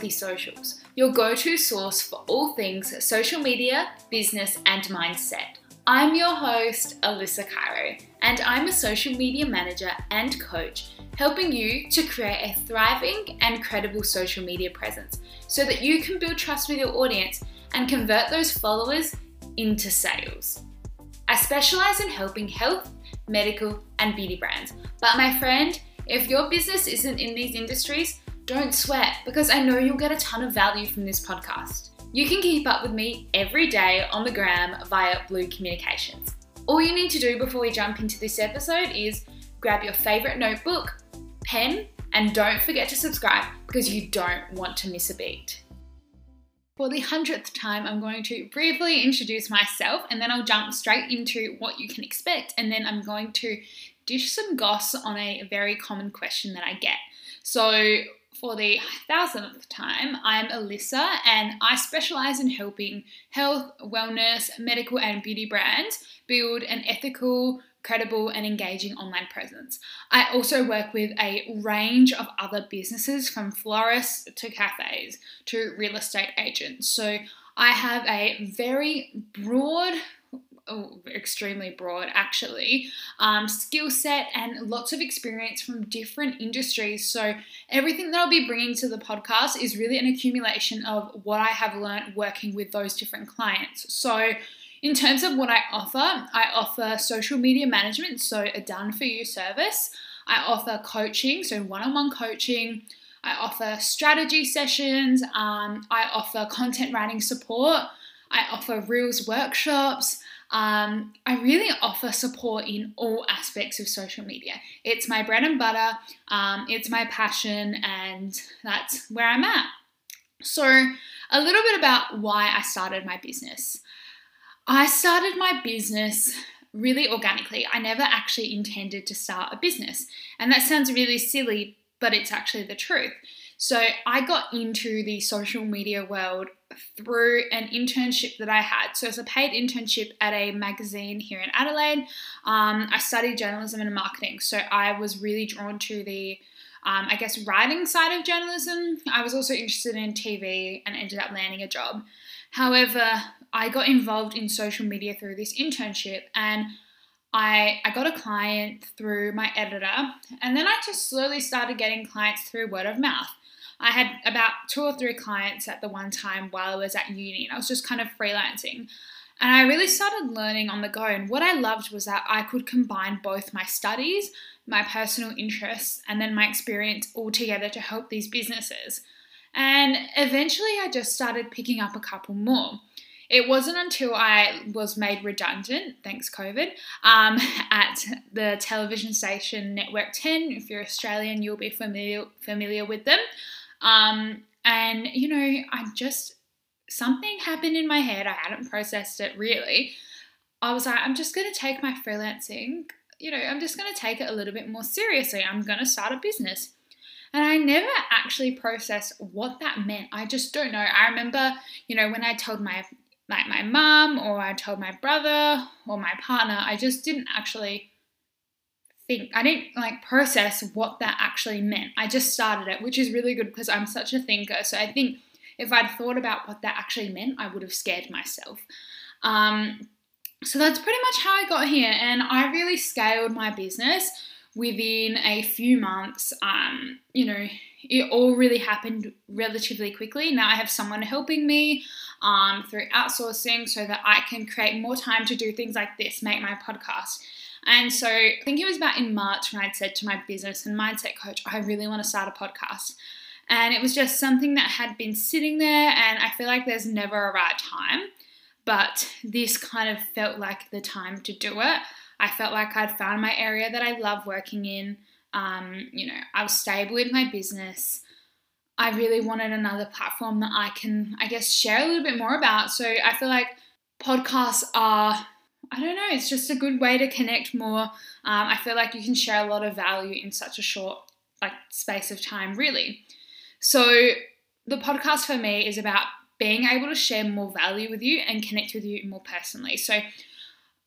Healthy Socials, your go to source for all things social media, business, and mindset. I'm your host, Alyssa Cairo, and I'm a social media manager and coach, helping you to create a thriving and credible social media presence so that you can build trust with your audience and convert those followers into sales. I specialize in helping health, medical, and beauty brands. But my friend, if your business isn't in these industries, don't sweat because I know you'll get a ton of value from this podcast. You can keep up with me every day on the gram via Blue Communications. All you need to do before we jump into this episode is grab your favorite notebook, pen, and don't forget to subscribe because you don't want to miss a beat. For the hundredth time, I'm going to briefly introduce myself and then I'll jump straight into what you can expect. And then I'm going to dish some goss on a very common question that I get. So, for the thousandth time, I'm Alyssa and I specialize in helping health, wellness, medical, and beauty brands build an ethical, credible, and engaging online presence. I also work with a range of other businesses from florists to cafes to real estate agents. So I have a very broad oh, extremely broad actually um, skill set and lots of experience from different industries so everything that i'll be bringing to the podcast is really an accumulation of what i have learned working with those different clients so in terms of what I offer, I offer social media management, so a done for you service. I offer coaching, so one on one coaching. I offer strategy sessions. Um, I offer content writing support. I offer Reels workshops. Um, I really offer support in all aspects of social media. It's my bread and butter, um, it's my passion, and that's where I'm at. So, a little bit about why I started my business. I started my business really organically. I never actually intended to start a business. And that sounds really silly, but it's actually the truth. So I got into the social media world through an internship that I had. So it's a paid internship at a magazine here in Adelaide. Um, I studied journalism and marketing, so I was really drawn to the um, I guess, writing side of journalism. I was also interested in TV and ended up landing a job. However, I got involved in social media through this internship and I, I got a client through my editor, and then I just slowly started getting clients through word of mouth. I had about two or three clients at the one time while I was at uni, and I was just kind of freelancing. And I really started learning on the go. And what I loved was that I could combine both my studies, my personal interests, and then my experience all together to help these businesses. And eventually I just started picking up a couple more. It wasn't until I was made redundant, thanks COVID, um, at the television station Network 10. If you're Australian, you'll be familiar familiar with them. Um, and you know, I just something happened in my head. I hadn't processed it really. I was like, I'm just going to take my freelancing. You know, I'm just going to take it a little bit more seriously. I'm going to start a business. And I never actually processed what that meant. I just don't know. I remember, you know, when I told my like my mom or I told my brother or my partner, I just didn't actually think I didn't like process what that actually meant. I just started it, which is really good because I'm such a thinker. So I think if I'd thought about what that actually meant, I would have scared myself. Um, so that's pretty much how I got here, and I really scaled my business within a few months, um, you know, it all really happened relatively quickly. Now I have someone helping me um, through outsourcing so that I can create more time to do things like this, make my podcast. And so I think it was about in March when I'd said to my business and mindset coach, I really want to start a podcast. And it was just something that had been sitting there, and I feel like there's never a right time. But this kind of felt like the time to do it. I felt like I'd found my area that I love working in. Um, you know, I was stable in my business. I really wanted another platform that I can, I guess, share a little bit more about. So I feel like podcasts are, I don't know, it's just a good way to connect more. Um, I feel like you can share a lot of value in such a short like space of time, really. So the podcast for me is about being able to share more value with you and connect with you more personally. So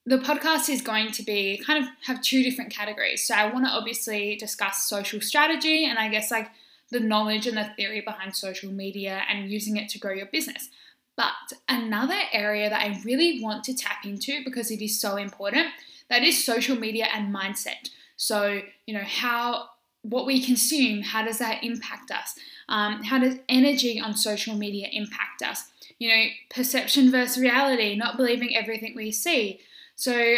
the podcast is going to be kind of have two different categories. So I want to obviously discuss social strategy and I guess like the knowledge and the theory behind social media and using it to grow your business. But another area that I really want to tap into because it is so important, that is social media and mindset. So, you know, how what we consume, how does that impact us? Um, how does energy on social media impact us? You know, perception versus reality, not believing everything we see. So,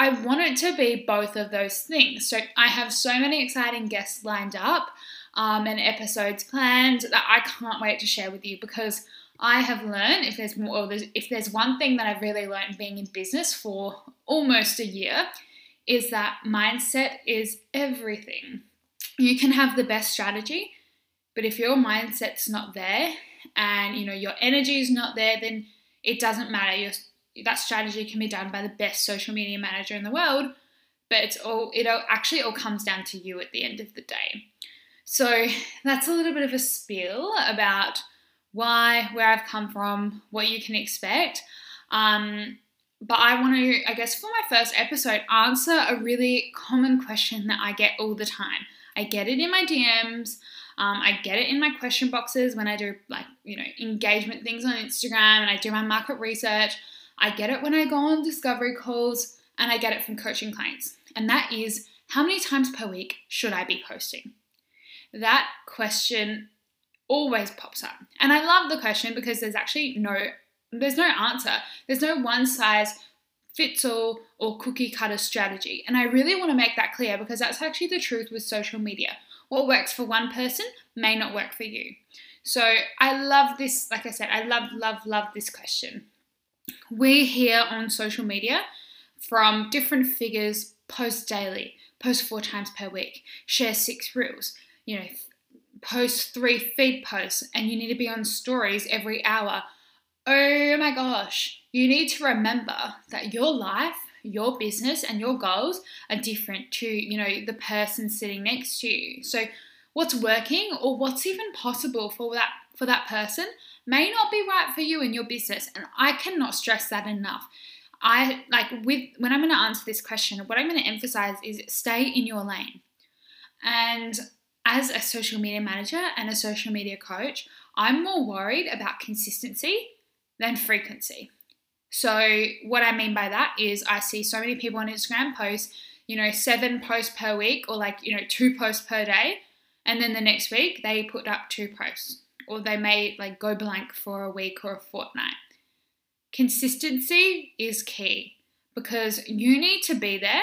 I want it to be both of those things. So, I have so many exciting guests lined up um, and episodes planned that I can't wait to share with you because I have learned if there's more, there's, if there's one thing that I've really learned being in business for almost a year, is that mindset is everything. You can have the best strategy, but if your mindset's not there and you know your energy is not there, then it doesn't matter. Your, that strategy can be done by the best social media manager in the world, but it's all it all, actually all comes down to you at the end of the day. So that's a little bit of a spiel about why, where I've come from, what you can expect. Um, but I want to, I guess, for my first episode, answer a really common question that I get all the time. I get it in my DMs. Um, I get it in my question boxes when I do like you know engagement things on Instagram and I do my market research. I get it when I go on discovery calls and I get it from coaching clients. And that is how many times per week should I be posting? That question always pops up. And I love the question because there's actually no there's no answer. There's no one size fits all or cookie cutter strategy. And I really want to make that clear because that's actually the truth with social media. What works for one person may not work for you. So I love this, like I said, I love, love, love this question. We hear on social media from different figures post daily, post four times per week, share six reels, you know, post three feed posts and you need to be on stories every hour. Oh my gosh, you need to remember that your life, your business, and your goals are different to, you know, the person sitting next to you. So what's working or what's even possible for that for that person may not be right for you in your business. And I cannot stress that enough. I like with when I'm going to answer this question, what I'm going to emphasize is stay in your lane. And as a social media manager and a social media coach, I'm more worried about consistency than frequency. So, what I mean by that is I see so many people on Instagram post, you know, seven posts per week or like, you know, two posts per day. And then the next week they put up two posts or they may like go blank for a week or a fortnight. Consistency is key because you need to be there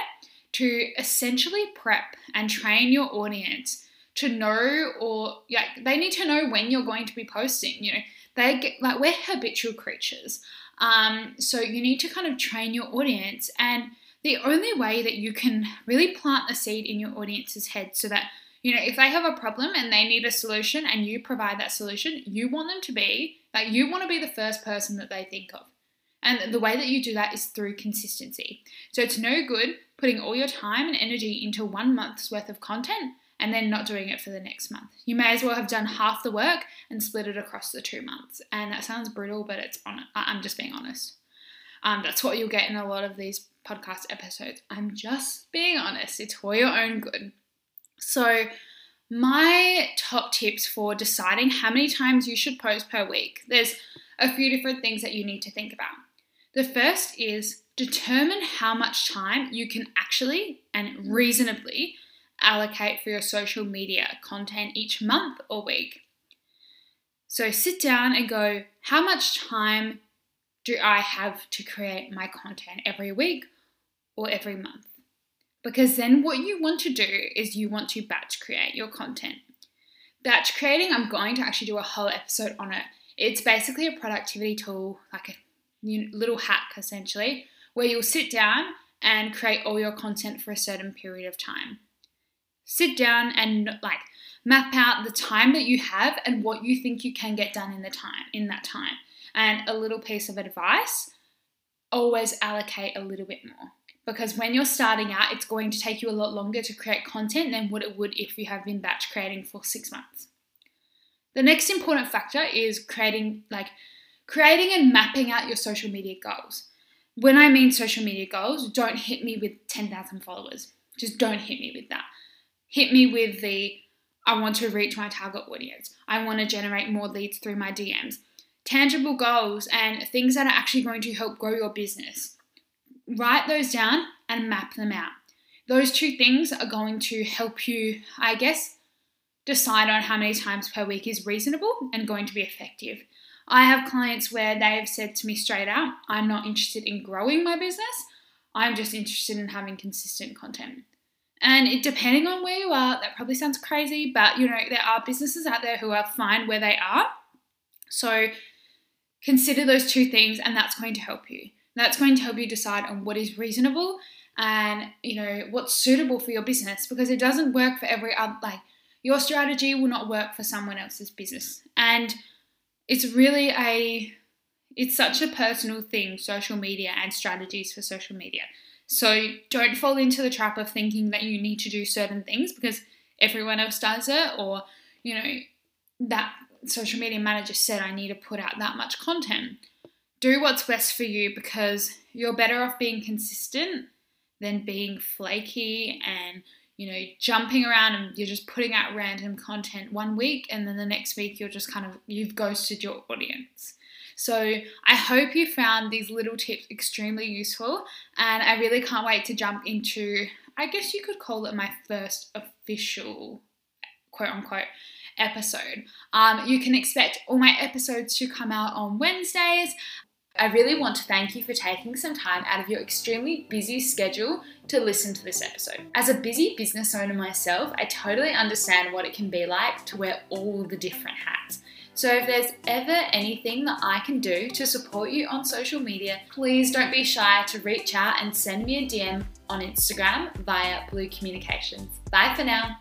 to essentially prep and train your audience to know or like they need to know when you're going to be posting you know. They get like we're habitual creatures. Um, so you need to kind of train your audience and the only way that you can really plant the seed in your audience's head so that you know if they have a problem and they need a solution and you provide that solution you want them to be like you want to be the first person that they think of. And the way that you do that is through consistency. So it's no good putting all your time and energy into one month's worth of content and then not doing it for the next month. You may as well have done half the work and split it across the two months. And that sounds brutal, but it's on. I'm just being honest. Um, that's what you'll get in a lot of these podcast episodes. I'm just being honest. It's for your own good. So, my top tips for deciding how many times you should post per week. There's a few different things that you need to think about. The first is determine how much time you can actually and reasonably allocate for your social media content each month or week. So sit down and go, how much time do I have to create my content every week or every month? Because then what you want to do is you want to batch create your content. Batch creating, I'm going to actually do a whole episode on it. It's basically a productivity tool, like a little hack essentially, where you'll sit down and create all your content for a certain period of time sit down and like map out the time that you have and what you think you can get done in the time in that time. And a little piece of advice always allocate a little bit more. Because when you're starting out it's going to take you a lot longer to create content than what it would if you have been batch creating for 6 months. The next important factor is creating like creating and mapping out your social media goals. When i mean social media goals don't hit me with 10,000 followers. Just don't hit me with that hit me with the I want to reach my target audience. I want to generate more leads through my DMs. Tangible goals and things that are actually going to help grow your business. Write those down and map them out. Those two things are going to help you, I guess, decide on how many times per week is reasonable and going to be effective. I have clients where they have said to me straight out, I'm not interested in growing my business. I'm just interested in having consistent content. And it, depending on where you are, that probably sounds crazy, but you know, there are businesses out there who are fine where they are. So consider those two things, and that's going to help you. That's going to help you decide on what is reasonable and you know what's suitable for your business because it doesn't work for every other like your strategy will not work for someone else's business. And it's really a it's such a personal thing, social media and strategies for social media. So don't fall into the trap of thinking that you need to do certain things because everyone else does it, or you know, that social media manager said I need to put out that much content. Do what's best for you because you're better off being consistent than being flaky and you know jumping around and you're just putting out random content one week and then the next week you're just kind of you've ghosted your audience. So I hope you found these little tips extremely useful, and I really can't wait to jump into, I guess you could call it my first official quote unquote episode. Um, you can expect all my episodes to come out on Wednesdays. I really want to thank you for taking some time out of your extremely busy schedule to listen to this episode. As a busy business owner myself, I totally understand what it can be like to wear all the different hats. So if there's ever anything that I can do to support you on social media, please don't be shy to reach out and send me a DM on Instagram via Blue Communications. Bye for now.